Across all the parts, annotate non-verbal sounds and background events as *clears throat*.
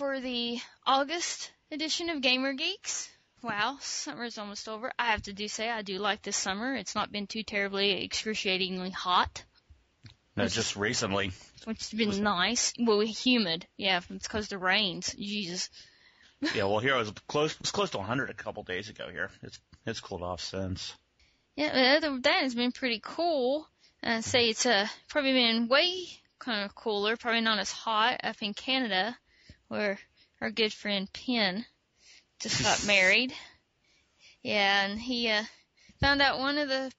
for the August edition of Gamer Geeks. Wow, summer's almost over. I have to do say I do like this summer. It's not been too terribly excruciatingly hot, No, just recently. which has been nice. Well, humid. Yeah, it's because the rains. Jesus. *laughs* Yeah, well, here I was close. It was close to 100 a couple days ago. Here, it's it's cooled off since. Yeah, but other than that, it's been pretty cool. I'd say it's uh, probably been way kind of cooler, probably not as hot up in Canada, where our good friend Penn just got *laughs* married. Yeah, and he uh, found out one of the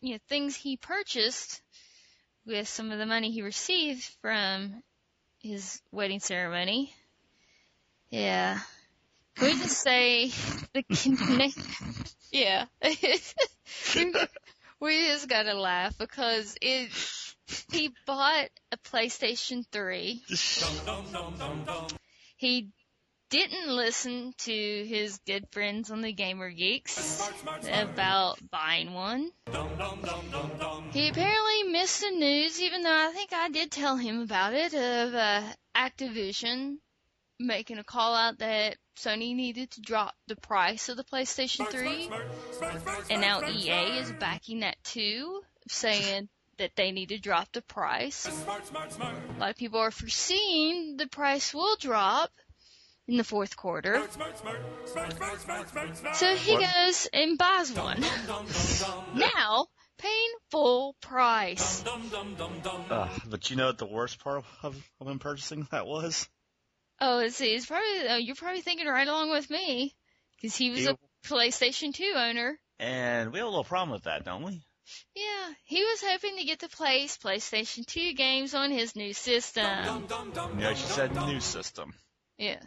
you know things he purchased with some of the money he received from his wedding ceremony. Yeah. Can we just say *laughs* the yeah. *laughs* we just gotta laugh because it he bought a PlayStation 3. He didn't listen to his good friends on the Gamer Geeks about buying one. He apparently missed the news, even though I think I did tell him about it, of uh, Activision making a call out that Sony needed to drop the price of the PlayStation 3. And now EA is backing that too, saying that they need to drop the price. A lot of people are foreseeing the price will drop in the fourth quarter. So he goes and buys one. Now, paying full price. Uh, but you know what the worst part of, of him purchasing that was? Oh, let's see. It's probably, oh, you're probably thinking right along with me. Cause he was He- a PlayStation 2 owner. And we have a little problem with that, don't we? Yeah, he was hoping to get to play PlayStation 2 games on his new system. Yeah, she said new system. Yeah.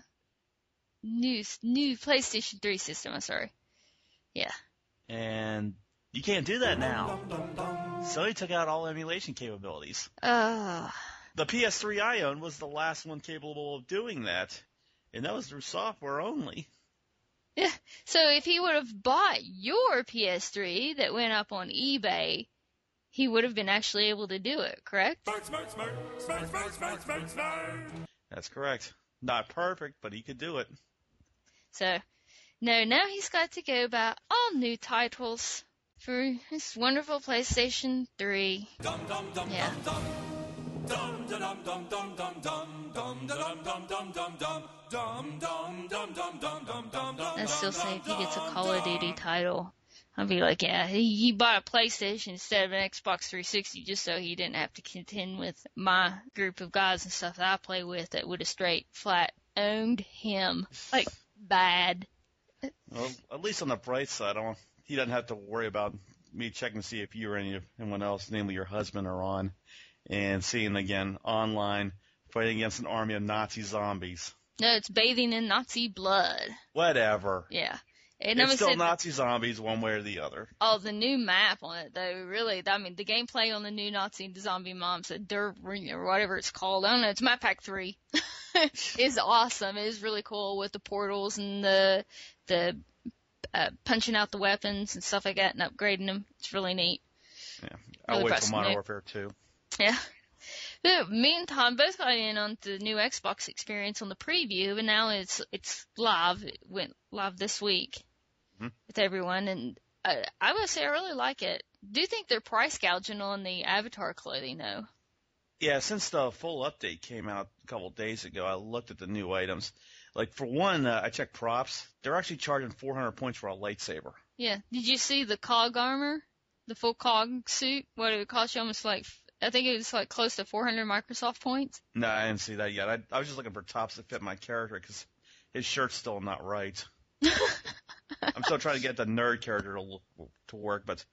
New, new PlayStation 3 system, I'm sorry. Yeah. And you can't do that now. Sony took out all emulation capabilities. Uh, The PS3 I owned was the last one capable of doing that. And that was through software only. Yeah. So if he would have bought your PS3 that went up on eBay, he would have been actually able to do it, correct? That's correct. Not perfect, but he could do it. So, no, now he's got to go buy all new titles for his wonderful PlayStation 3. Yeah. I still say if he gets a Call of Duty title, I'll be like, yeah, he, he bought a PlayStation instead of an Xbox 360 just so he didn't have to contend with my group of guys and stuff that I play with that would have straight flat owned him. Like, bad. Well, at least on the bright side, I don't, he doesn't have to worry about me checking to see if you or any, anyone else, namely your husband, are on, and seeing again online fighting against an army of Nazi zombies. No, it's bathing in Nazi blood. Whatever. Yeah. And It's still saying, Nazi zombies, one way or the other. oh, the new map on it though, really, I mean, the gameplay on the new Nazi zombie moms, the Der Ring or whatever it's called, I don't know, it's map pack 3. *laughs* is awesome. It is really cool with the portals and the, the, uh, punching out the weapons and stuff like that and upgrading them. It's really neat. Yeah. I'll Really wait till. Modern Warfare 2. Yeah. But me both got in on the new Xbox experience on the preview, and now it's it's live. It went live this week Mhm. with everyone, and uh, I would say I really like it. Do you think they're price gouging on the Avatar clothing though? Yeah, since the full update came out a couple of days ago, I looked at the new items. Like for one, uh, I checked props. They're actually charging 400 points for a lightsaber. Yeah. Did you see the cog armor, the full cog suit? What it cost you almost like I think it was like close to 400 Microsoft points. No, I didn't see that yet. I, I was just looking for tops that fit my character because his shirt's still not right. *laughs* I'm still trying to get the nerd character to to work, but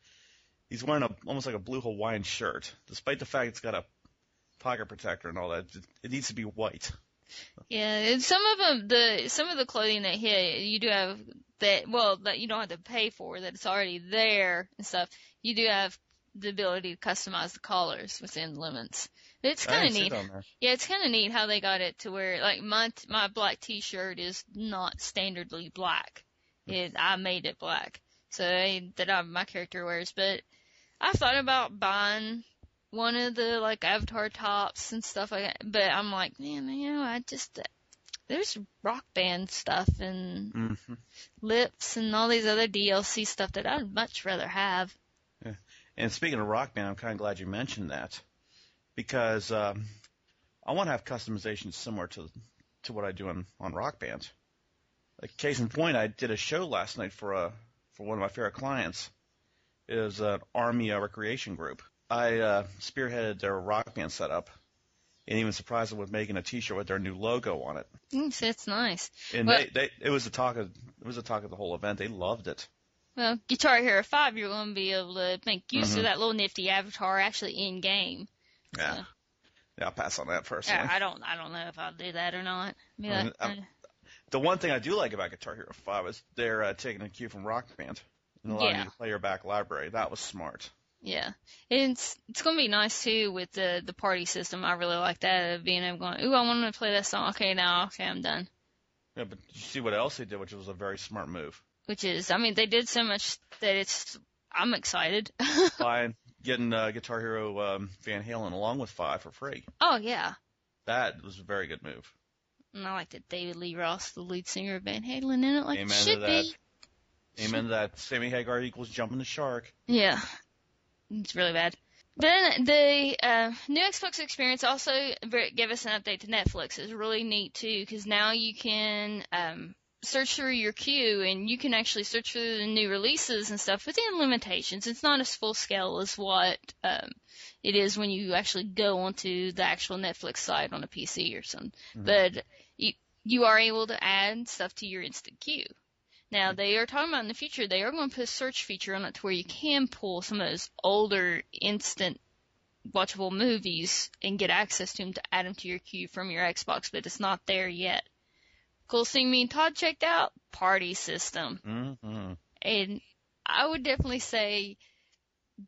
he's wearing a almost like a blue Hawaiian shirt, despite the fact it's got a pocket protector and all that. It, it needs to be white. Yeah, and some of them, the some of the clothing that hit, you do have that. Well, that you don't have to pay for that; it's already there and stuff. You do have the ability to customize the collars within limits. It's kind of neat. it on there. Yeah, it's kind of neat how they got it to where like my my black T-shirt is not standardly black. It I made it black, so I, that I, my character wears. But I thought about buying one of the like Avatar tops and stuff like that, but I'm like, man, you know, I just there's rock band stuff and hmm lips and all these other DLC stuff that I'd much rather have. And speaking of Rock Band, I'm kind of glad you mentioned that because um, I want to have customizations similar to to what I do on on Rock Band. Like case in point, I did a show last night for a for one of my favorite clients. It was an Army uh, recreation group. I uh, spearheaded their Rock Band setup, and even surprised them with making a T-shirt with their new logo on it. Mm, it's nice. And Well- they, they it was the talk of it was the talk of the whole event. They loved it. Well, Guitar Hero 5, you're going to be able to make use Mhm. of that little nifty avatar actually in game. Yeah, So- yeah. I'll pass on that personally. I, I don't, I don't know if I'll do that or not. Like, I'm- uh, The one thing I do like about Guitar Hero 5 is they're uh, taking a cue from Rock Band and allowing Yeah. you to play your back library. That was smart. yeah, it's it's going to be nice too with the the party system. I really like that of being able to go, ooh, I want to play that song. Okay, now, okay, I'm done. Yeah, but you see what else they did, which was a very smart move. Which is, I mean, they did so much that it's, I'm excited. *laughs* By getting uh, Guitar Hero um, Van Halen along with 5 for free. oh yeah, That was a very good move. and I like that David Lee Roth, the lead singer of Van Halen, in it like Amen it should that. be. Amen to that. Sammy Hagar equals jumping the shark. Yeah, it's really bad. Then the uh, new Xbox experience also gave us an update to Netflix. It's really neat too because now you can um, search through your queue and you can actually search through the new releases and stuff within limitations. It's not as full scale as what um, it is when you actually go onto the actual Netflix site on a PC or something. Mhm. But you you are able to add stuff to your instant queue. Now they are talking about in the future they are going to put a search feature on it to where you can pull some of those older instant watchable movies and get access to them to add them to your queue from your Xbox, but it's not there yet. Cool thing me and Todd checked out party system, Mm-hmm. and I would definitely say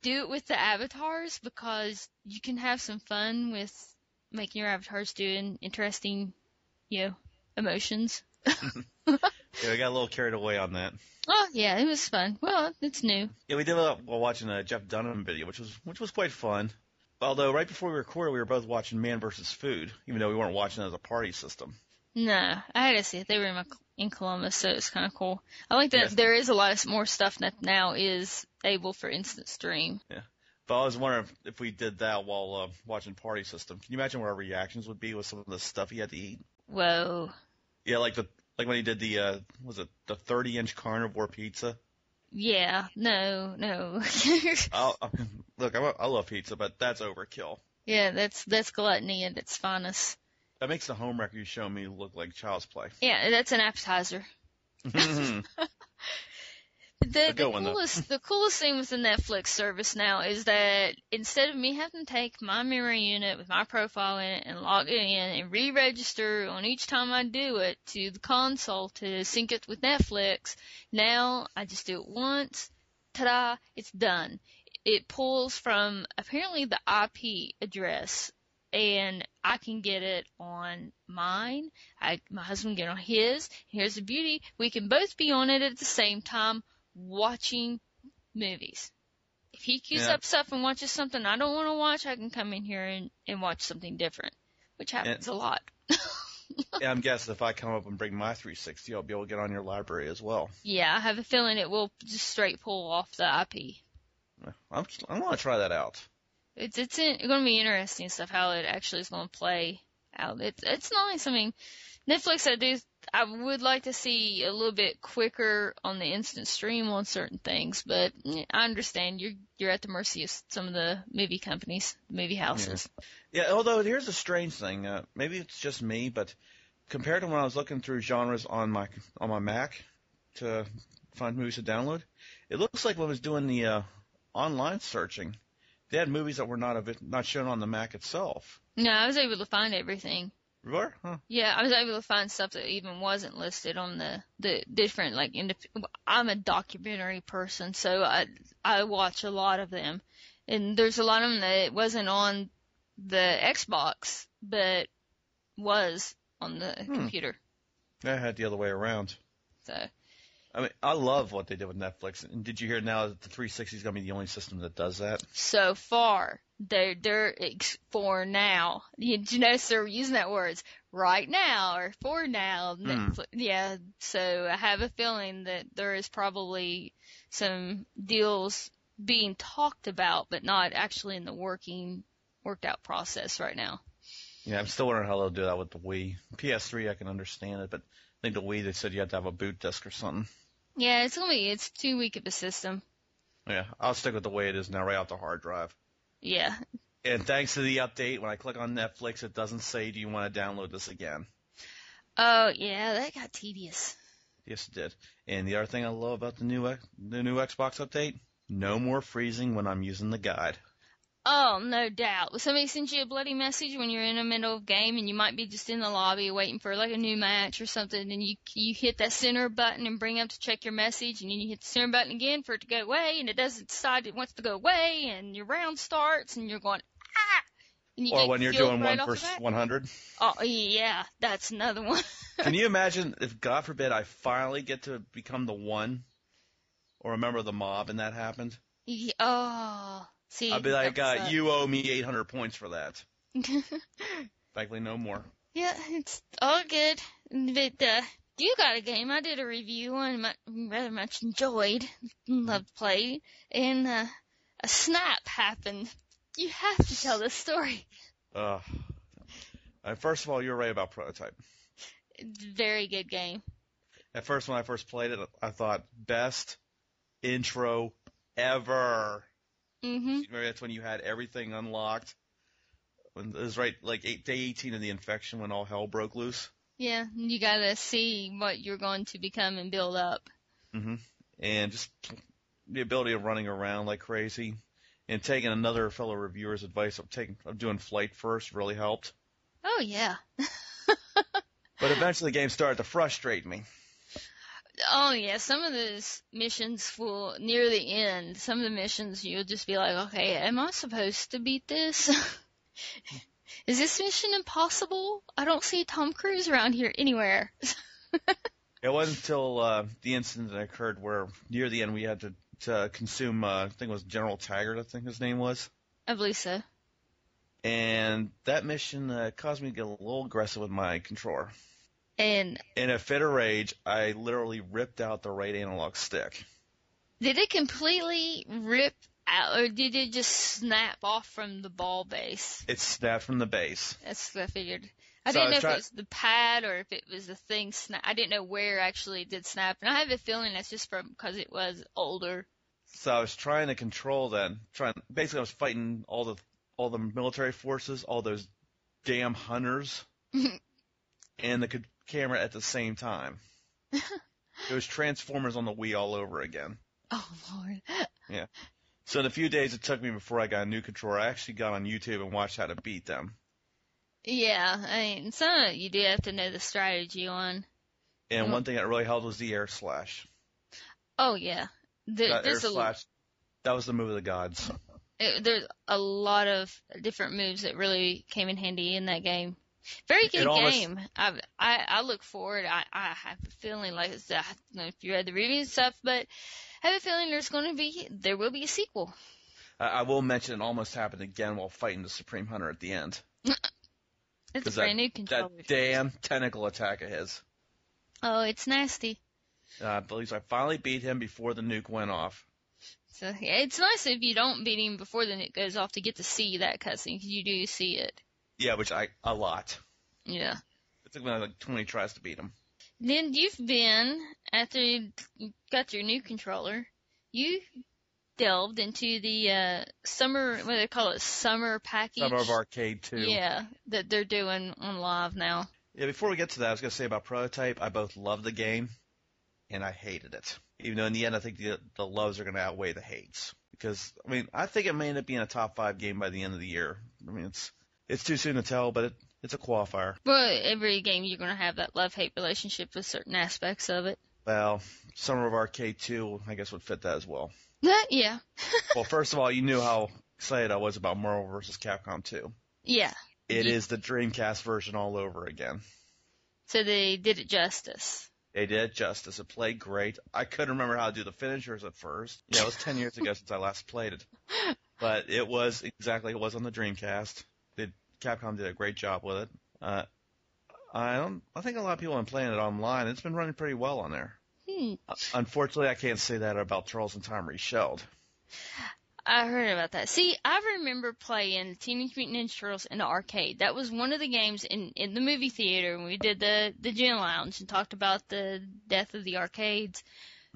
do it with the avatars because you can have some fun with making your avatars doing interesting, you know, emotions. *laughs* Yeah, we got a little carried away on that. Oh yeah, it was fun. Well, it's new. Yeah, we did it while watching a Jeff Dunham video, which was which was quite fun. Although right before we recorded, we were both watching Man vs. Food, even though we weren't watching it as a party system. No, I had to see it. They were in, my, in Columbus, so it's kind of cool. I like that Yes. there is a lot of more stuff that now is able for instant stream. Yeah. But I was wondering if, if we did that while uh, watching Party System. Can you imagine what our reactions would be with some of the stuff he had to eat? Whoa. Yeah, like the like when he did the uh, was it the 30 inch carnivore pizza? Yeah, no, no. *laughs* I'll, look, I, I love pizza, but that's overkill. yeah, that's that's gluttony at its finest. That makes the home record you show me look like child's play. Yeah, that's an appetizer. Mhm. *laughs* The, the coolest the coolest thing with the Netflix service now is that instead of me having to take my memory unit with my profile in it and log it in and re-register on each time I do it to the console to sync it with Netflix, now I just do it once. Ta-da! It's done. It pulls from apparently the IP address and I can get it on mine. I, my husband can get it on his. Here's the beauty. We can both be on it at the same time watching movies. If he queues Yeah. up stuff and watches something I don't want to watch, I can come in here and, and watch something different, which happens a lot. *laughs* yeah, I'm guessing if I come up and bring my 360, I'll be able to get on your library as well. Yeah, I have a feeling it will just straight pull off the IP. I'm, I want to try that out. It's it's in, going to be interesting stuff how it actually is going to play out. It's it's nice. I mean, Netflix. I do. I would like to see a little bit quicker on the instant stream on certain things, but I understand you're you're at the mercy of some of the movie companies, movie houses. Yeah, although here's a strange thing. Uh, maybe it's just me, but compared to when I was looking through genres on my on my Mac to find movies to download, it looks like when I was doing the uh, online searching, they had movies that were not of it, not shown on the Mac itself. No, I was able to find everything. Were? Huh. Yeah, I was able to find stuff that even wasn't listed on the the different like indep- I'm a documentary person, so I I watch a lot of them, and there's a lot of them that wasn't on the Xbox, but was on the Hmm. computer. I had the other way around. So I mean, I love what they did with Netflix. And did you hear now that the 360 is going to be the only system that does that? So far, they're they're for now. You, you notice they're using that words right now or for now. Hmm. Netflix, yeah. So I have a feeling that there is probably some deals being talked about, but not actually in the working worked out process right now. Yeah, I'm still wondering how they'll do that with the Wii. PS3, I can understand it, but I think the Wii, they said you had to have a boot disk or something. Yeah, it's gonna be it's too weak of a system. Yeah, I'll stick with the way it is now, right off the hard drive. Yeah. And thanks to the update, when I click on Netflix, it doesn't say, "Do you want to download this again?" Oh yeah, that got tedious. Yes, it did. And the other thing I love about the new the new Xbox update, no more freezing when I'm using the guide. Oh, no doubt. Will somebody send you a bloody message when you're in the middle of game and you might be just in the lobby waiting for like a new match or something and you you hit that center button and bring up to check your message and then you hit the center button again for it to go away and it doesn't decide it wants to go away and your round starts and you're going ah and you Or when you're doing right one versus bat. 100. Oh yeah, that's another one. *laughs* Can you imagine if, God forbid, I finally get to become the one or a member of the mob and that happened? Yeah, oh, see. I'd be like, uh, you owe me 800 points for that. *laughs* Thankfully, no more. Yeah, it's all good. But uh, you got a game I did a review on, mu- rather much enjoyed, loved playing, and uh, a snap happened. You have to tell this story. Uh, uh, first of all, you're right about Prototype. Very good game. At first, when I first played it, I thought best intro ever. Mhm. Remember that's when you had everything unlocked. When it was right like eight, day 18 of the infection when all hell broke loose. Yeah, you gotta see what you're going to become and build up. Mm-hmm. And just the ability of running around like crazy and taking another fellow reviewer's advice of taking of doing flight first really helped. Oh yeah. *laughs* But eventually the game started to frustrate me. Oh yeah, some of those missions will near the end. Some of the missions you'll just be like, okay, am I supposed to beat this? *laughs* Is this mission impossible? I don't see Tom Cruise around here anywhere. *laughs* It wasn't until uh, the incident that occurred where near the end we had to, to consume, uh, I think it was General Taggart, I think his name was. I believe so. And that mission uh, caused me to get a little aggressive with my controller. And In a fit of rage, I literally ripped out the right analog stick. did it completely rip out, or did it just snap off from the ball base? It snapped from the base. That's what I figured. I So didn't know was if try- it was the pad or if it was the thing snap. I didn't know where actually it did snap, and I have a feeling that's just from because it was older. So I was trying to control that. Trying, basically, I was fighting all the all the military forces, all those damn hunters, *laughs* and the camera at the same time. *laughs* it was Transformers on the Wii all over again. Oh lord. *laughs* Yeah. So in a few days it took me before I got a new controller, I actually got on YouTube and watched how to beat them. Yeah, I mean, some of it you do have to know the strategy on. And Mhm. one thing that really helped was the air slash. Oh yeah, there, That air there's a slash, that was the move of the gods. it, there's a lot of different moves that really came in handy in that game. Very good almost- game. I, I I look forward. I I have a feeling like it's, I don't know if you read the reviews and stuff, but I have a feeling there's going to be there will be a sequel. I, I will mention it almost happened again while fighting the Supreme Hunter at the end. *laughs* It's a brand new That damn tentacle attack of his. oh, it's nasty. Uh, I believe I finally beat him before the nuke went off. So yeah, it's nice if you don't beat him before the nuke goes off to get to see that cutscene because you do see it. Yeah, which I a lot. Yeah. It took me like 20 tries to beat him. Then you've been after you got your new controller, you delved into the uh summer what do they call it summer package. Summer of Arcade 2. Yeah, that they're doing on live now. Yeah, before we get to that, I was going to say about Prototype, I both love the game and I hated it. Even though in the end, I think the, the loves are going to outweigh the hates. Because, I mean, I think it may end up being a top five game by the end of the year. I mean, it's it's too soon to tell, but it, it's a qualifier. Well, every game you're gonna have that love hate relationship with certain aspects of it. Well, Summer of Arcade 2, I guess, would fit that as well. *laughs* yeah. well, first of all, you knew how excited I was about Marvel vs. Capcom 2. Yeah. It Ye- is the Dreamcast version all over again. So they did it justice. They did justice. It played great. I couldn't remember how to do the finishers at first. Yeah, it was 10 years ago since I last played it. *laughs* But it was exactly it was on the Dreamcast. Capcom did a great job with it. Uh, I don't. I think a lot of people have been playing it online. It's been running pretty well on there. Hmm. Unfortunately, I can't say that about Turtles in Time Reshelled. I heard about that. See, I remember playing Teenage Mutant Ninja Turtles in the arcade. That was one of the games in in the movie theater when we did the the Gin Lounge and talked about the death of the arcades.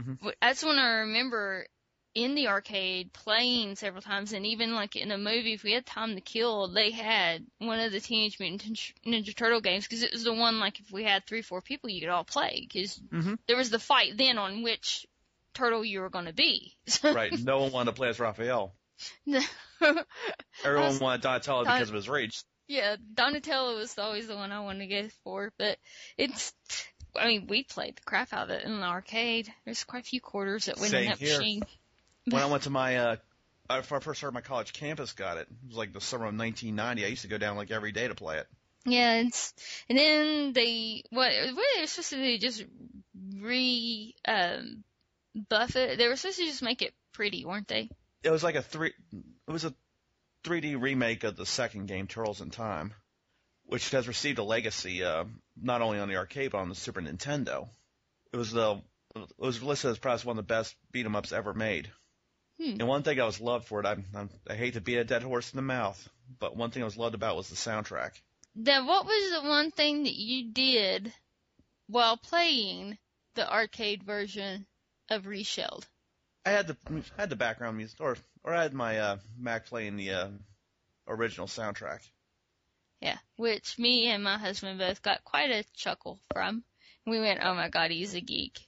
Mhm. That's when I remember in the arcade playing several times, and even like in a movie, if we had time to kill, they had one of the Teenage Mutant Ninja- Ninja Turtle games because it was the one like if we had three, four people, you could all play because Mhm. there was the fight then on which turtle you were going to be. *laughs* Right. No one wanted to play as Raphael. *laughs* Everyone was- wanted Donatello Don- because of his rage. Yeah, Donatello was always the one I wanted to get for, but it's, I mean, we played the crap out of it in the arcade. There's quite a few quarters that went in Same that here. machine. When I *laughs* went to my, uh, I first heard my college campus, got it. It was like the summer of 1990. I used to go down like every day to play it. Yeah, it's, and then they, what, what they were supposed to do, just re, um, buff it. They were supposed to just make it pretty, weren't they? It was like a three. It was a 3D remake of the second game, Turtles in Time, which has received a legacy, uh, not only on the arcade but on the Super Nintendo. It was the it was listed as perhaps one of the best beat 'em ups ever made. Hmm. And one thing I was loved for it, I, I, I hate to beat a dead horse in the mouth, but one thing I was loved about was the soundtrack. Then what was the one thing that you did while playing the arcade version of Reshelled? I had the I had the background music, or or I had my uh, Mac playing the uh, original soundtrack. Yeah, which me and my husband both got quite a chuckle from. We went, oh my god, he's a geek.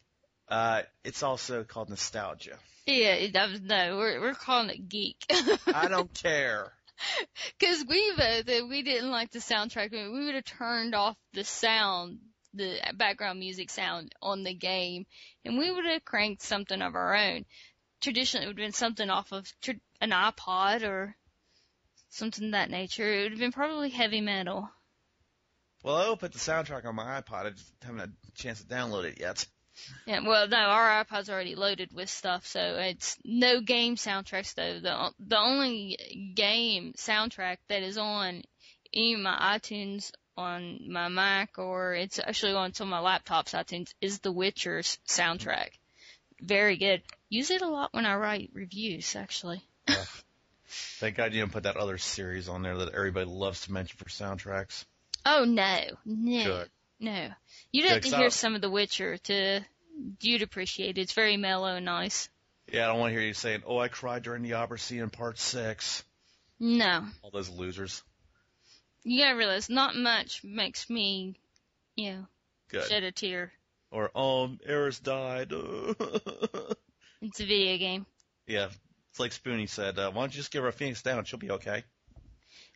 Uh, it's also called nostalgia. Yeah, it- that was, no, we're we're calling it geek. I *laughs* don't care. Because we uh, both, if we didn't like the soundtrack, we would have turned off the sound, the background music sound on the game, and we would have cranked something of our own. Traditionally, it would have been something off of tr- an iPod or something of that nature. It would have been probably heavy metal. Well, I will put the soundtrack on my iPod. I just haven't had a chance to download it yet. Yeah, well, no, our iPod's already loaded with stuff, so it's no game soundtracks though. The the only game soundtrack that is on any of my iTunes on my Mac or it's actually on some of my laptop's iTunes is The Witcher's soundtrack. Very good. Use it a lot when I write reviews, actually. Yeah. Thank God you didn't put that other series on there that everybody loves to mention for soundtracks. Oh no, no, Good. no. You'd have to hear some of The Witcher to you'd appreciate it. It's very mellow and nice. Yeah, I don't want to hear you saying, "Oh, I cried during the opera scene in part six. No. All those losers. You gotta realize not much makes me, you know, Good. shed a tear. Or, um, Aeris died. *laughs* It's a video game. yeah, it's like Spoonie said. Uh, why don't you just give her a Phoenix down? She'll be okay.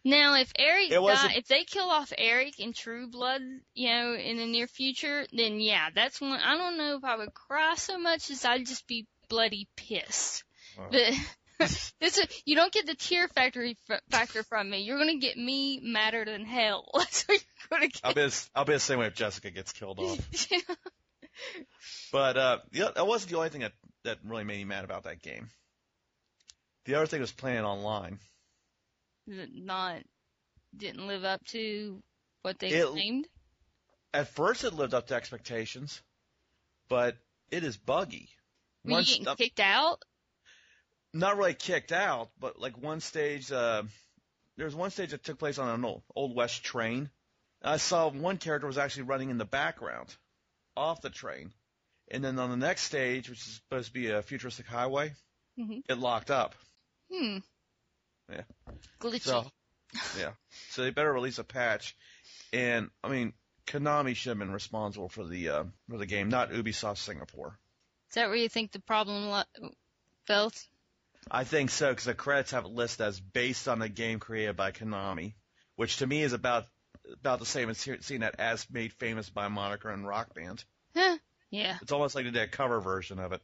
Now, if Eric die, if they kill off Eric in True Blood, you know, in the near future, then yeah, that's when I don't know if I would cry so much as I'd just be bloody pissed. But *laughs* this is, you don't get the tear factory f- factor from me. You're gonna get me madder than hell. *laughs* That's what you're gonna get. I'll be, the- I'll be the same way if Jessica gets killed off. *laughs* But uh, yeah, that wasn't the only thing that that really made me mad about that game. The other thing was playing online. Not didn't live up to what they It- claimed. At first, it lived up to expectations, but it is buggy. Were you getting uh, kicked out? not really kicked out, but like one stage, uh, there was one stage that took place on an old, old West train. I saw one character was actually running in the background off the train. And then on the next stage, which is supposed to be a futuristic highway, Mhm. it locked up. Hmm. Yeah. Glitchy. So, yeah. So they better release a patch. And I mean, Konami should have been responsible for the uh, for the game, not Ubisoft Singapore. Is that where you think the problem lo- felt? I think so because the credits have it listed as based on a game created by Konami, which to me is about about the same as seeing that as made famous by Moniker and Rock Band. Huh. Yeah. It's almost like they did a cover version of it.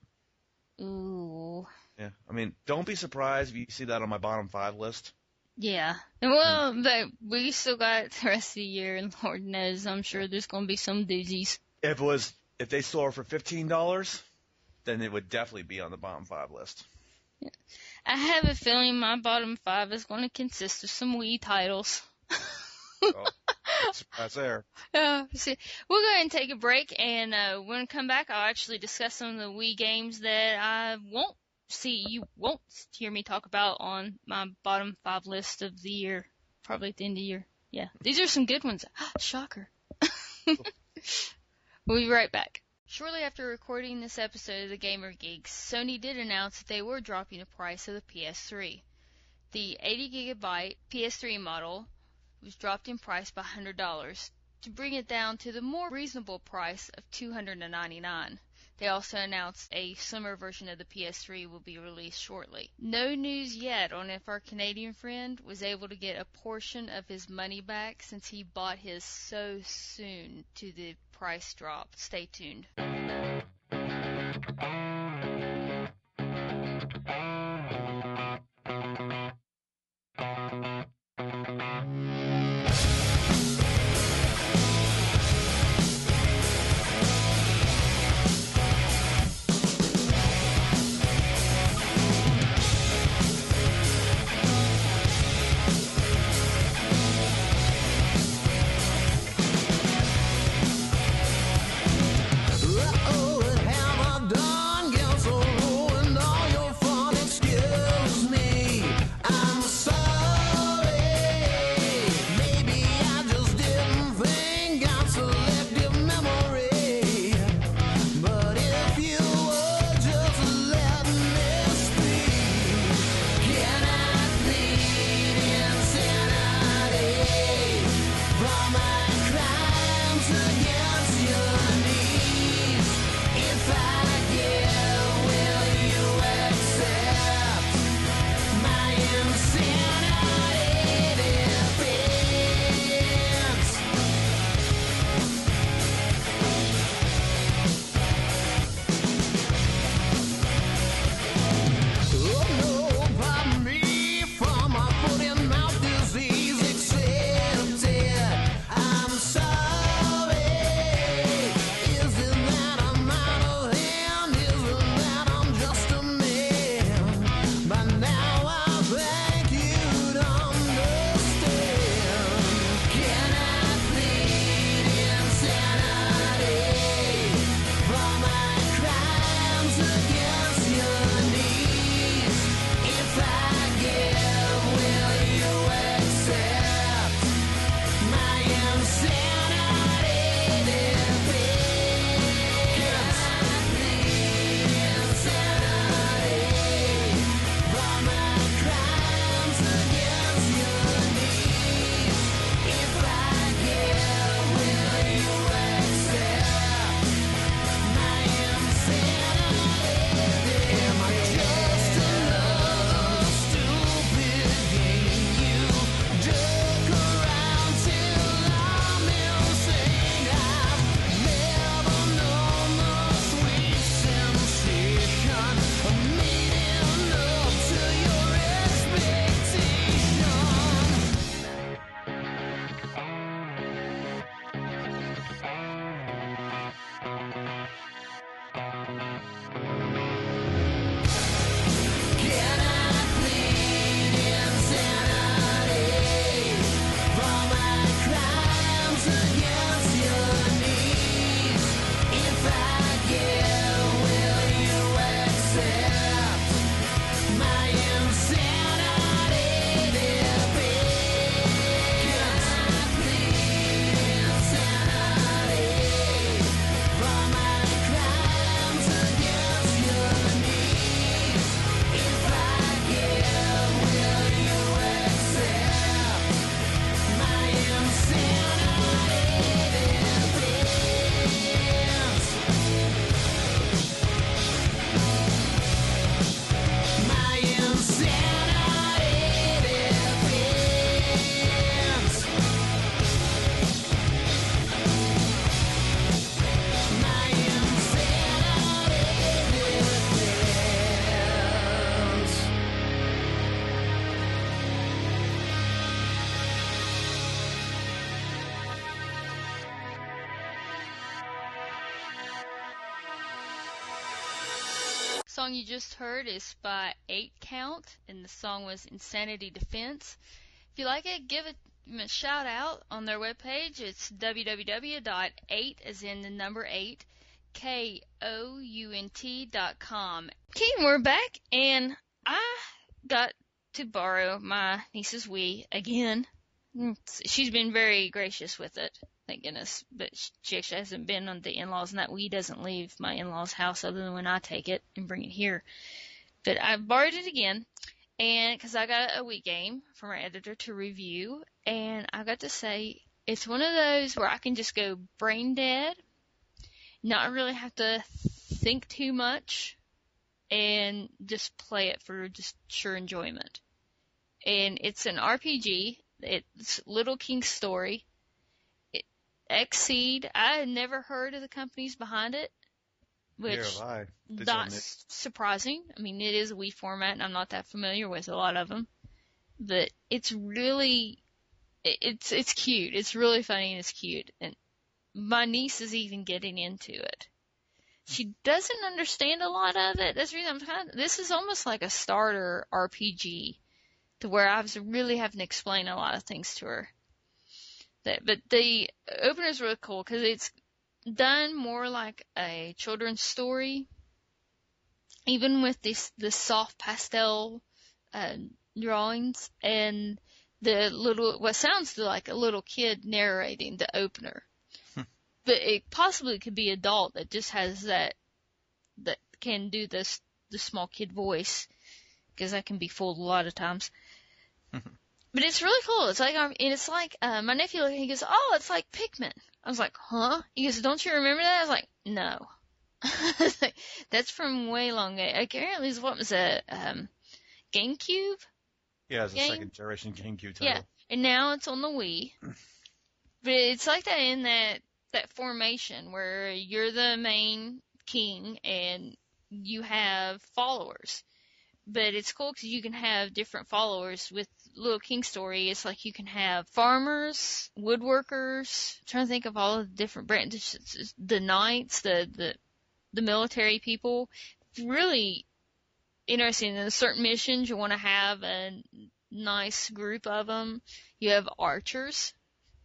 Ooh. Yeah, I mean, don't be surprised if you see that on my bottom five list. Yeah. Well, but we still got the rest of the year, and Lord knows, I'm sure there's going to be some doozies. If it was if they sold for fifteen dollars, then it would definitely be on the bottom five list. I have a feeling my bottom five is going to consist of some Wii titles. oh, *laughs* that's there. Uh, see, we'll go ahead and take a break, and uh, when we come back, I'll actually discuss some of the Wii games that I won't see, you won't hear me talk about on my bottom five list of the year, probably at the end of the year. Yeah, these are some good ones. *gasps* Shocker. *laughs* we'll be right back. Shortly after recording this episode of the Gamer Geeks, Sony did announce that they were dropping the price of the PS3. The 80 gigabyte PS3 model was dropped in price by $100 to bring it down to the more reasonable price of $299. They also announced a slimmer version of the PS3 will be released shortly. No news yet on if our Canadian friend was able to get a portion of his money back since he bought his so soon to the price drop. Stay tuned. Song you just heard is by 8 Kount, and the song was Insanity Defense. If you like it, give it a shout out on their webpage. It's www.8 as in the number 8 K O U N T dot com. We're back, and I got to borrow my niece's Wii again. Mm, she's been very gracious with it, thank goodness. But she actually hasn't been on the in-laws, and that Wii doesn't leave my in-laws' house other than when I take it and bring it here. But I borrowed it again, and because I got a Wii game from our editor to review, and I got to say it's one of those where I can just go brain dead, not really have to think too much, and just play it for just sheer enjoyment. And it's an RPG. It's Little King's Story. Xseed. I had never heard of the companies behind it, which not surprising. I mean, it is a Wii format, and I'm not that familiar with a lot of them. But it's really, it's it's cute. It's really funny and it's cute. And my niece is even getting into it. She doesn't understand a lot of it. That's the reason I'm kind of. This is almost like a starter RPG to where I was really having to explain a lot of things to her. That, but the opener is really cool because it's done more like a children's story, even with this the soft pastel uh, drawings and the little what sounds like a little kid narrating the opener. Hmm. but it possibly could be adult that just has that that can do this the small kid voice because that can be fooled a lot of times. *laughs* but it's really cool. It's like, um, and it's like, uh, my nephew, he goes, oh, it's like Pikmin. I was like, huh? He goes, don't you remember that? I was like, no. *laughs* That's from way long ago. Apparently, what was a um, GameCube? Yeah, it's a game? second generation GameCube title. Yeah, and now it's on the Wii. *clears throat* but it's like that in that that formation where you're the main king and you have followers but it's cool because you can have different followers with Little King Story. It's like you can have farmers, woodworkers. I'm trying to think of all the different branches, the knights, the the the military people. Really interesting. In certain missions, you want to have a nice group of them. You have archers,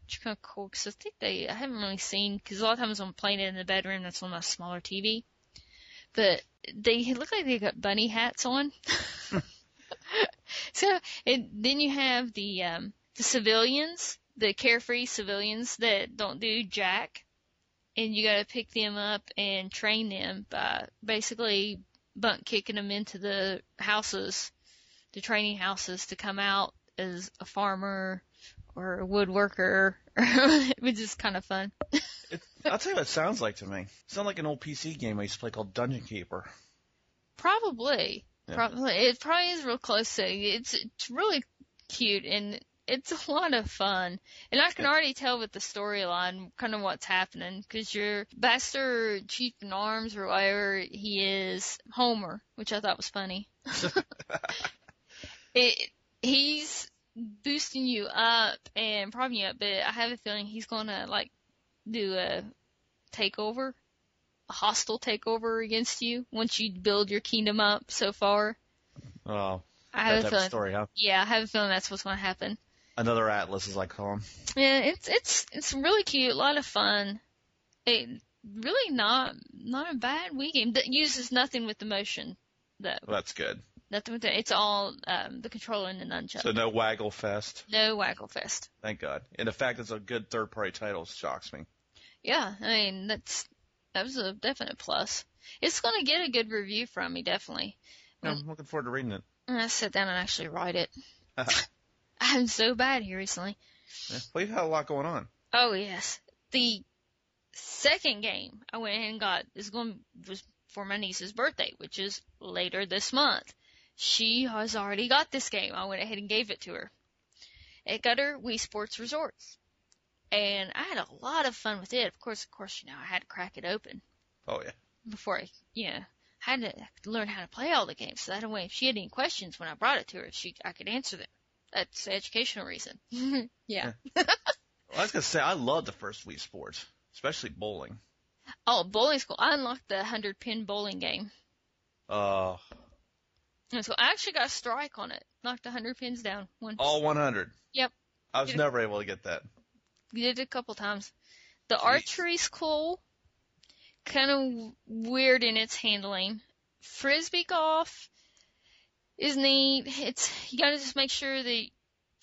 which are kind of cool because I think they I haven't really seen because a lot of times I'm playing it in the bedroom. That's on a smaller TV, but they look like they got bunny hats on. *laughs* *laughs* so and then you have the um, the civilians, the carefree civilians that don't do jack, and you got to pick them up and train them by basically bunk kicking them into the houses, the training houses to come out as a farmer or a woodworker, *laughs* which is kind of fun. it, I'll tell you what it sounds like to me. It sounds like an old PC game I used to play called Dungeon Keeper. Probably. Yeah. Probably. It probably is real close to it's it's really cute and it's a lot of fun. And I can already tell with the storyline kind of what's happening because your Master Chief in Arms or whatever he is, Homer, which I thought was funny. *laughs* it, he's boosting you up and propping you up, but I have a feeling he's gonna like do a takeover, hostile takeover against you once you build your kingdom up so far. Oh, I have a feeling. Story, huh? Yeah, I have a feeling that's what's gonna happen. Another Atlas, as I call him. Yeah, it's it's it's really cute, a lot of fun. It really not not a bad Wii game that uses nothing with the motion though. Well, that's good. Nothing with it. It's all um, the controller and the nunchuck. So no Waggle Fest. No Waggle Fest. Thank God. And the fact it's a good third party title shocks me. Yeah, I mean that's that was a definite plus. It's gonna get a good review from me, definitely. Yeah, I'm looking forward to reading it. I sit down and actually write it. Uh-huh. *laughs* I'm so bad here recently. Yeah, well, you've had a lot going on. Oh yes, the second game I went ahead and got is going was for my niece's birthday, which is later this month. She has already got this game. I went ahead and gave it to her. It got her Wii Sports Resorts. And I had a lot of fun with it. Of course, of course, you know, I had to crack it open. Oh yeah. Before I, you know, had to learn how to play all the games. So that way, if she had any questions when I brought it to her, she, I could answer them. That's the educational reason. *laughs* yeah. yeah. *laughs* well, I was gonna say, I love the first Wii Sports, especially bowling. Oh, bowling school. I unlocked the hundred pin bowling game. Uh, And so I actually got a strike on it. Knocked 100 pins down. One. all 100. Yep. I was never able to get that. Did it a couple times. The Jeez. archery's cool. Kind of weird in its handling. Frisbee golf is neat. It's you gotta just make sure that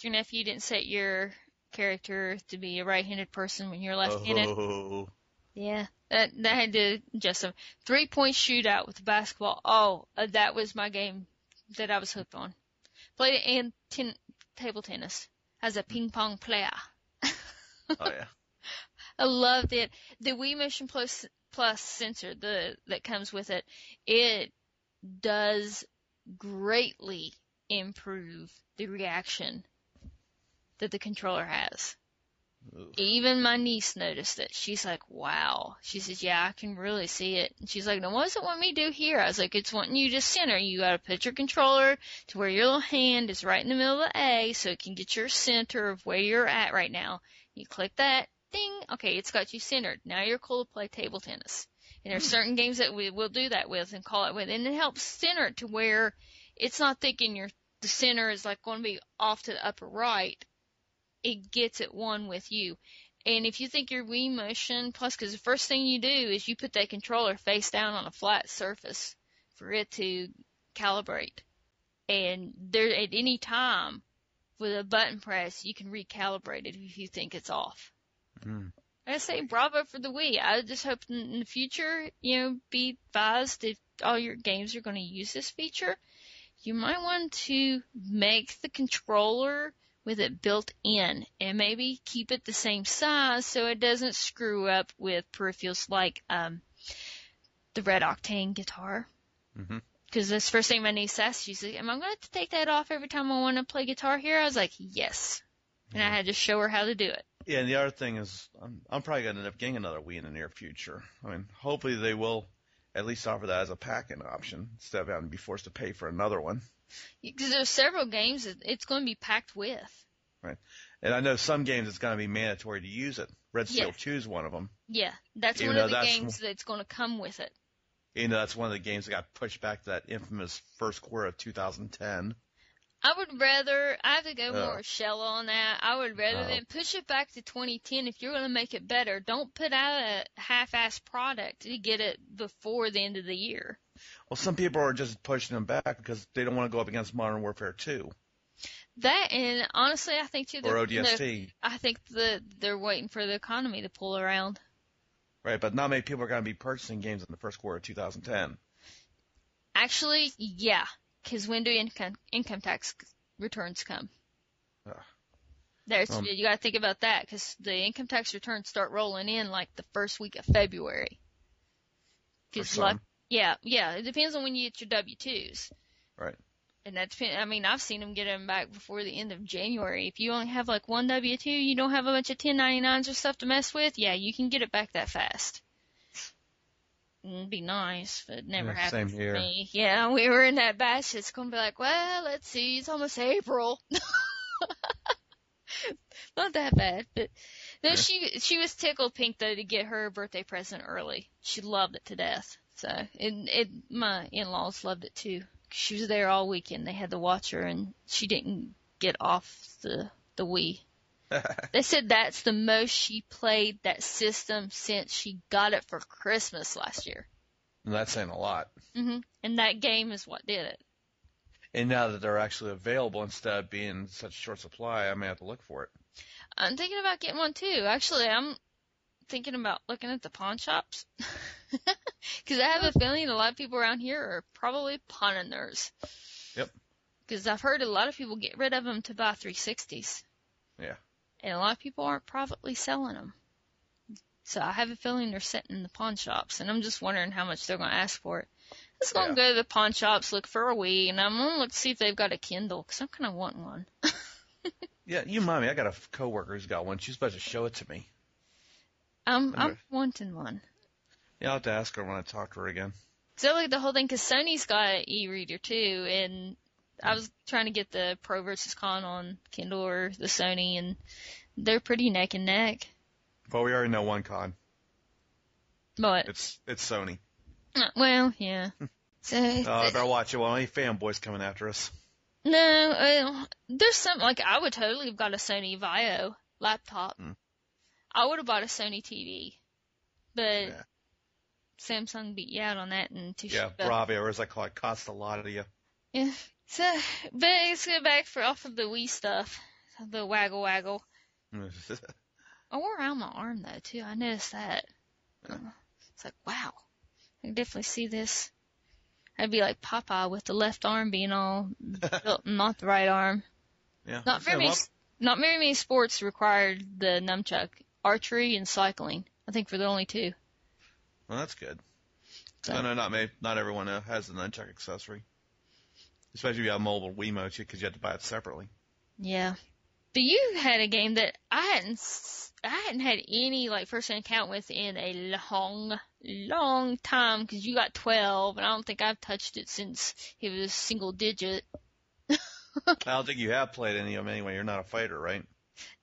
your nephew didn't set your character to be a right-handed person when you're left-handed. Oh, Yeah, that that had to adjust them. Three-point shootout with the basketball. Oh, uh, that was my game that I was hooked on. Played it and ten, table tennis as a ping pong player. *laughs* oh yeah. I loved it. The Wii Motion Plus Plus sensor the that comes with it, it does greatly improve the reaction that the controller has. Ooh. Even my niece noticed it. She's like, "Wow." She says, "Yeah, I can really see it." And she's like, "Now, what does it want me to do here?" I was like, "It's wanting you to center. You got to put your controller to where your little hand is right in the middle of the A, so it can get your center of where you're at right now. You click that, ding. Okay, it's got you centered. Now you're cool to play table tennis. And there's hmm. certain games that we will do that with and call it with, and it helps center it to where it's not thinking your the center is like going to be off to the upper right. It gets it one with you. And if you think your Wii Motion Plus, because the first thing you do is you put that controller face down on a flat surface for it to calibrate. And there, at any time, with a button press, you can recalibrate it if you think it's off. Mm. I say bravo for the Wii. I just hope in the future, you know, be advised if all your games are going to use this feature, you might want to make the controller with it built in and maybe keep it the same size so it doesn't screw up with peripherals like um the RedOctane guitar. Mhm. Because this first thing my niece asked. She's like, "Am I going to have to take that off every time I want to play guitar here?" I was like, "Yes," and I mm-hmm. had to show her how to do it. Yeah, and the other thing is, I'm, I'm probably going to end up getting another Wii in the near future. I mean, hopefully they will at least offer that as a pack-in option instead of having to be forced to pay for another one. Because there's several games that it's going to be packed with. Right, and I know some games it's going to be mandatory to use it. Red Steel Yeah. 2 is one of them. Yeah, that's Even one of the that's games that's going to come with it. You know, that's one of the games that got pushed back to that infamous first quarter of 2010. I would rather, I have to go Oh. more shell on that. I would rather Oh. than push it back to 2010. If you're going to make it better, don't put out a half-assed product to get it before the end of the year. Well, some people are just pushing them back because they don't want to go up against Modern Warfare 2 That and honestly, I think too. or ODST. I think that they're waiting for the economy to pull around. Right, but not many people are going to be purchasing games in the first quarter of 2010. Actually, yeah, because when do income income tax returns come? Ugh. There's Um, you got to think about that because the income tax returns start rolling in like the first week of February. For 'Cause like, yeah, yeah, it depends on when you get your W twos. Right. And that depend. I mean, I've seen them get them back before the end of January. If you only have like one W two, you don't have a bunch of 1099s or stuff to mess with. Yeah, you can get it back that fast. It'd be nice, but it never Yeah, happened same here. me. Yeah, we were in that batch. It's gonna be like, well, let's see, it's almost April. *laughs* Not that bad, but no, Yeah. she she was tickled pink though to get her birthday present early. She loved it to death. So it it my in-laws loved it too. She was there all weekend. They had to watch her, and she didn't get off the the Wii. *laughs* They said that's the most she played that system since she got it for Christmas last year. and that's saying a lot. hmm And that game is what did it. And now that they're actually available instead of being in such short supply, I may have to look for it. I'm thinking about getting one too. Actually, I'm thinking about looking at the pawn shops. *laughs* Because I have a feeling a lot of people around here are probably pawning theirs. Yep. Because I've heard a lot of people get rid of them to buy 360s. Yeah. And a lot of people aren't privately selling them. So I have a feeling they're sitting in the pawn shops, and I'm just wondering how much they're going to ask for it. I'm just going to go to the pawn shops, look for a Wii, and I'm going to look to see if they've got a Kindle, because I'm kind of wanting one. *laughs* Yeah, you mind me. I got a coworker who's got one. She's supposed to show it to me. I'm, I'm wanting one. Yeah, I'll have to ask her when I talk to her again. So like the whole thing, because Sony's got an e-reader too, and I was trying to get the Pro versus Con on Kindle or the Sony, and they're pretty neck and neck. But we already know one con. But It's it's Sony. uh, well, yeah. *laughs* So I better watch it. Well, any fanboys coming after us. no, uh, there's some like I would totally have got a Sony VAIO laptop. Hmm. I would have bought a Sony TV, but Yeah. Samsung beat you out on that and too Yeah, Bravia, or as I call it, cost a lot of you. Yeah. So, but let's get back for off of the Wii stuff, the waggle waggle. *laughs* I wore around my arm though too. I noticed that. Uh, It's like wow, I can definitely see this. I'd be like Popeye with the left arm being all *laughs* built, not the right arm. yeah. Not very many, not very many sports required the nunchuck. Archery and cycling, I think, for the only two. Well, that's good. So- No, no, not me. Not everyone has the nunchuck accessory. Especially if you have a mobile Wiimote, because you have to buy it separately. Yeah. But you had a game that I hadn't, I hadn't had any like first hand count with in a long, long time because you got 12 and I don't think I've touched it since it was single digit. *laughs* I don't think you have played any of them anyway. You're not a fighter, right?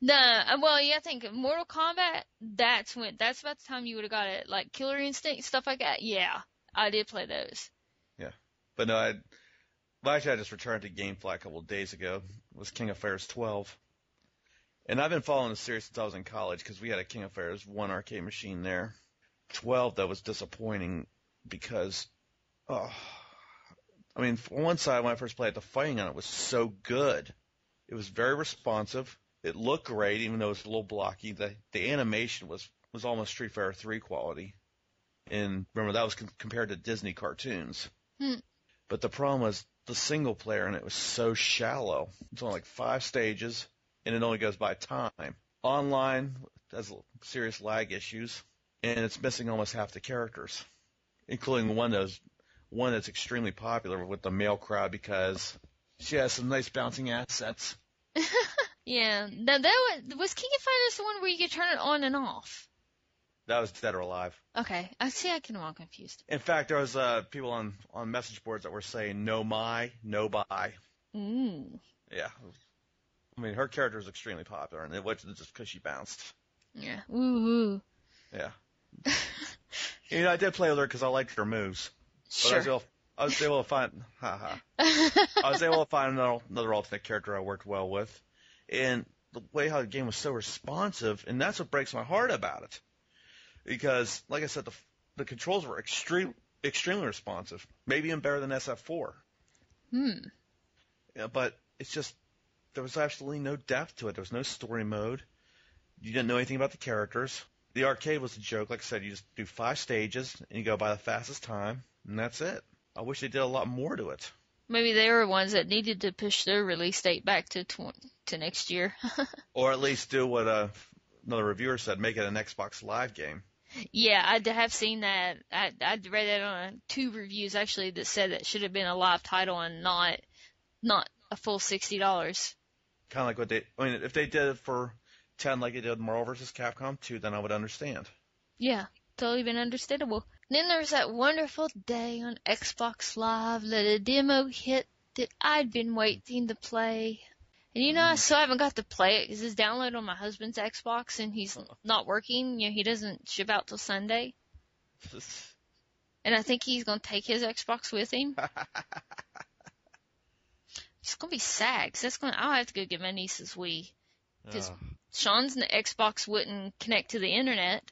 No, uh, well, yeah, I think Mortal Kombat, that's when, that's about the time you would have got it. Like Killer Instinct, stuff like that. Yeah, I did play those. Yeah, but no, I, well, actually, I just returned to GameFly a couple of days ago. It was King of Fighters 12. And I've been following the series since I was in college because we had a King of Fighters 1 arcade machine there. 12, that was disappointing because, oh, I mean, for one side, when I first played it, the fighting on it was so good. It was very responsive. It looked great, even though it was a little blocky. The, the animation was, was almost Street Fighter 3 quality. And remember, that was com- compared to Disney cartoons. Hmm. But the problem was the single player and it was so shallow. It's only like five stages and it only goes by time. Online has serious lag issues and it's missing almost half the characters, including one that's one that's extremely popular with the male crowd because she has some nice bouncing assets. *laughs* Yeah, now that was, was King of Fighters the one where you could turn it on and off? That was Dead or Alive. Okay, I see. I can all confused. In fact, there was uh, people on on message boards that were saying no Mai, no buy. Ooh. Yeah. I mean, her character is extremely popular, and it wasn't just because she bounced. Yeah. Ooh. Yeah. *laughs* you know, I did play with her because I liked her moves. But I was Sure. able, I was able to find, *laughs* haha. *laughs* I was able to find another, another alternate character I worked well with, and the way how the game was so responsive, and that's what breaks my heart about it, because like I said, the the controls were extreme, extremely responsive, maybe even better than SF4. hmm. Yeah, but it's just there was absolutely no depth to it. There was no story mode. You didn't know anything about the characters. The arcade was a joke. Like I said, you just do five stages and you go by the fastest time, and that's it. I wish they did a lot more to it. Maybe they were ones that needed to push their release date back to tw- to next year. *laughs* Or at least do what uh, another reviewer said, make it an Xbox Live game. yeah, I have seen that. I I read that on two reviews actually that said that should have been a live title and not not a full sixty dollars. Kind of like what they, I mean, if they did it for 10 like they did Marvel vs. Capcom 2, then I would understand. Yeah, totally been understandable. Then there was that wonderful day on Xbox Live that a demo hit that I'd been waiting to play. And you know, I mm. still haven't got to play it because it's downloaded on my husband's Xbox and he's not working. You know, he doesn't ship out till Sunday. And I think he's going to take his Xbox with him. *laughs* It's going to be sad 'cause that's going to, I'll have to go get my niece's Wii. 'Cause- Oh. Sean's Xbox wouldn't connect to the internet.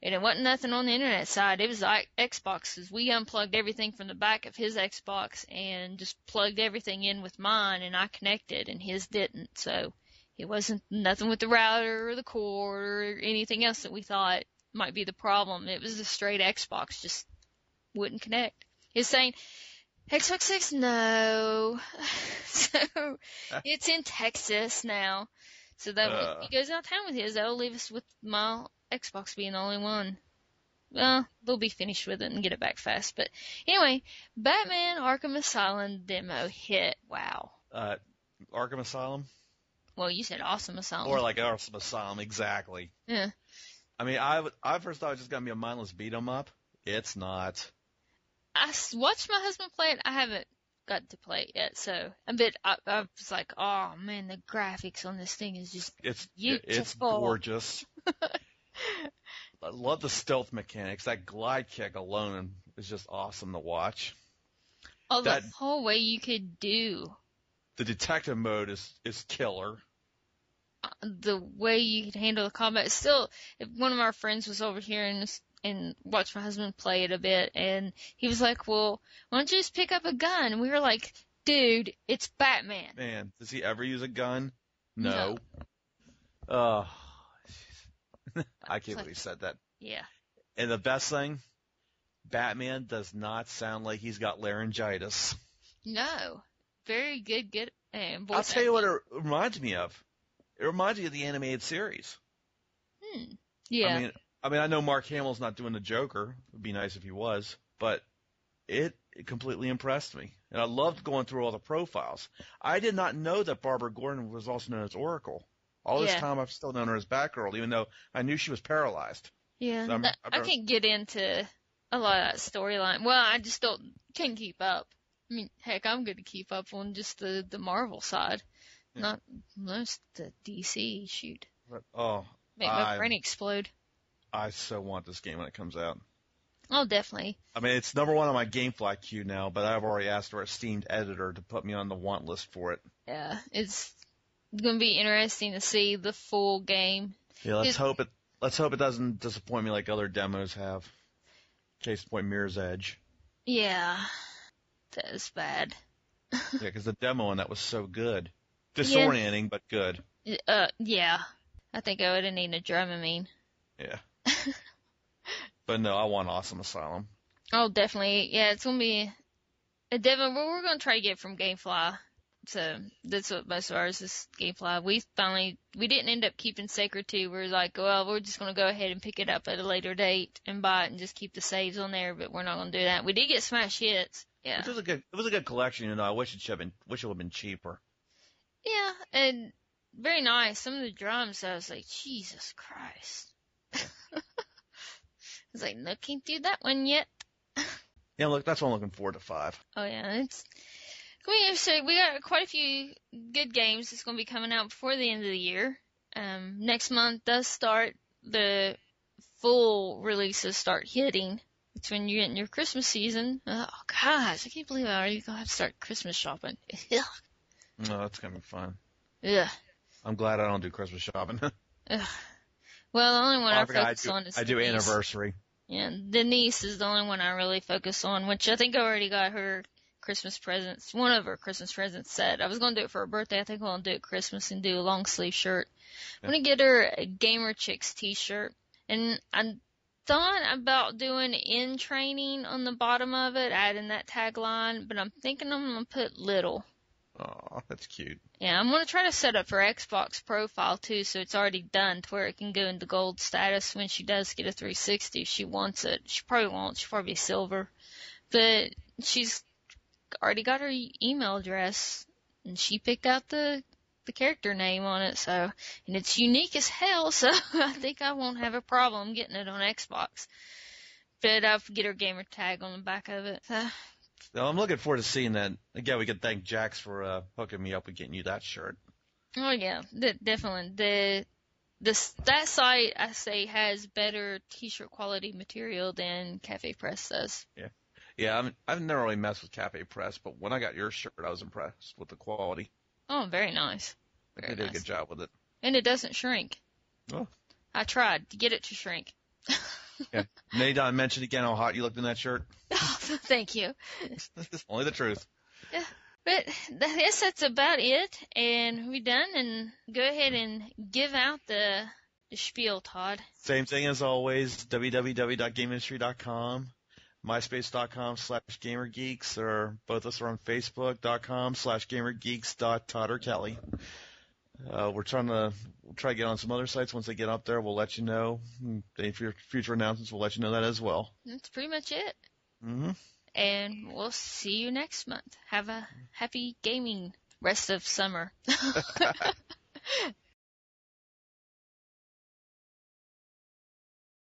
And it wasn't nothing on the internet side. It was like Xboxes. We unplugged everything from the back of his Xbox and just plugged everything in with mine and I connected and his didn't. So it wasn't nothing with the router or the cord or anything else that we thought might be the problem. It was a straight Xbox just wouldn't connect. He's saying, Xbox 6, no. *laughs* so *laughs* it's in Texas now. So that Uh. he goes out of town with his, that'll leave us with my Xbox being the only one. Well, they'll be finished with it and get it back fast. But anyway, Batman Arkham Asylum demo hit. Wow. Uh, Arkham Asylum? Well, you said Awesome Asylum. Or like Arkham Asylum, exactly. yeah. I mean, I, I first thought it was just going to be a mindless beat 'em up. It's not. I s- watched my husband play it. I haven't got to play it yet, so a bit. I, I was like, oh man, the graphics on this thing is just It's it's gorgeous. *laughs* *laughs* I love the stealth mechanics. That glide kick alone is just awesome to watch. Oh, That- the whole way you could do The detective mode is is killer. uh, the way you could handle the combat. Still, if one of our friends was over here and and watched my husband play it a bit, and he was like, "Well, why don't you just pick up a gun?" And we were like, "Dude, it's Batman." Man, does he ever use a gun? No. No. Oh, *laughs* I can't like- believe he said that. Yeah. And the best thing, Batman does not sound like he's got laryngitis. No. Very good. Good. And I'll tell you what it reminds me of. It reminds me of the animated series. Hmm. Yeah. I mean, I mean, I know Mark Hamill's not doing the Joker. It'd be nice if he was, but it, it completely impressed me, and I loved going through all the profiles. I did not know that Barbara Gordon was also known as Oracle. All this Yeah. time, I've still known her as Batgirl, even though I knew she was paralyzed. yeah. so I'm- that- I'm I can't get into a lot of that storyline. Well, I just don't can't keep up. I mean, heck, I'm going to keep up on just the the Marvel side, Yeah. not most the DC. Shoot, But, oh, make my I- brain explode. I so want this game when it comes out. Oh, definitely. I mean, it's number one on my GameFly queue now, but I've already asked our esteemed editor to put me on the want list for it. Yeah, it's going to be interesting to see the full game. Yeah, let's hope it. Let's hope it doesn't disappoint me like other demos have. Case in point, Mirror's Edge. Yeah, that is bad. *laughs* Yeah, because the demo on that was so good. Disorienting, but good. Uh, yeah. I think I would have needed a Dramamine. Yeah. *laughs* but no, I want Awesome Asylum. Oh, definitely. Yeah, it's gonna be a demo. We're gonna try to get from GameFly. So that's what most of ours is GameFly. We finally we didn't end up keeping Sacred 2. We were like, well, we're just gonna go ahead and pick it up at a later date and buy it and just keep the saves on there. But we're not gonna do that. We did get Smash Hits. Yeah. Which was a good. It was a good collection. You know, I wish it should have been. Wish it would have been cheaper. Yeah, and very nice. Some of the drums, I was like, Jesus Christ. *laughs* I was like, no, can't do that one yet. *laughs* Yeah, look, that's what I'm looking forward to five. Oh yeah, it's to be interesting. We got quite a few good games that's going to be coming out before the end of the year. Um, next month does start the full releases start hitting. It's when you're in your Christmas season. Oh gosh, I can't believe I already gonna have to start Christmas shopping. *laughs* No, that's gonna be fun. Ugh. I'm glad I don't do Christmas shopping. *laughs* Ugh. Well, the only one I, I I focus do, on is I do Denise. anniversary. Yeah, Denise is the only one I really focus on, which I think I already got her Christmas presents. One of her Christmas presents said I was going to do it for her birthday. I think I'm going to do it Christmas and do a long sleeve shirt. I'm going to get her a Gamer Chicks t-shirt. And I thought about doing in training on the bottom of it, adding that tagline, but I'm thinking I'm going to put little. Oh, that's cute. Yeah, I'm gonna try to set up her Xbox profile too, so it's already done to where it can go into gold status when she does get a 360 if she wants it. She probably won't. She'll probably be silver, but she's already got her email address and she picked out the the character name on it. So and it's unique as hell. *laughs* So I think I won't have a problem getting it on Xbox. But I'll get her gamer tag on the back of it. So I'm looking forward to seeing that. Again, we could thank Jax for uh, hooking me up with getting you that shirt. Oh yeah, de- definitely. The this that site I say has better t-shirt quality material than Cafe Press does. Yeah, I'm, I've never really messed with Cafe Press, but when I got your shirt, I was impressed with the quality. Oh, very nice. They Very did a good job with it. And it doesn't shrink. Oh. I tried to get it to shrink. *laughs* Nate, I mentioned again how hot you looked in that shirt. *laughs* Oh, Thank you. *laughs* Only the truth. Yeah. But I guess that's about it, and we're done. And go ahead and give out the, the spiel, Todd. Same thing as always, www.gameindustry.com, myspace.com slash gamergeeks, or both of us are on facebook.com slash gamergeeks.todderkelly. Uh, we're trying to we'll try to get on some other sites. Once they get up there, we'll let you know. Any fu- future announcements, we'll let you know that as well. That's pretty much it. hmm And we'll see you next month. Have a happy gaming rest of summer. *laughs* *laughs*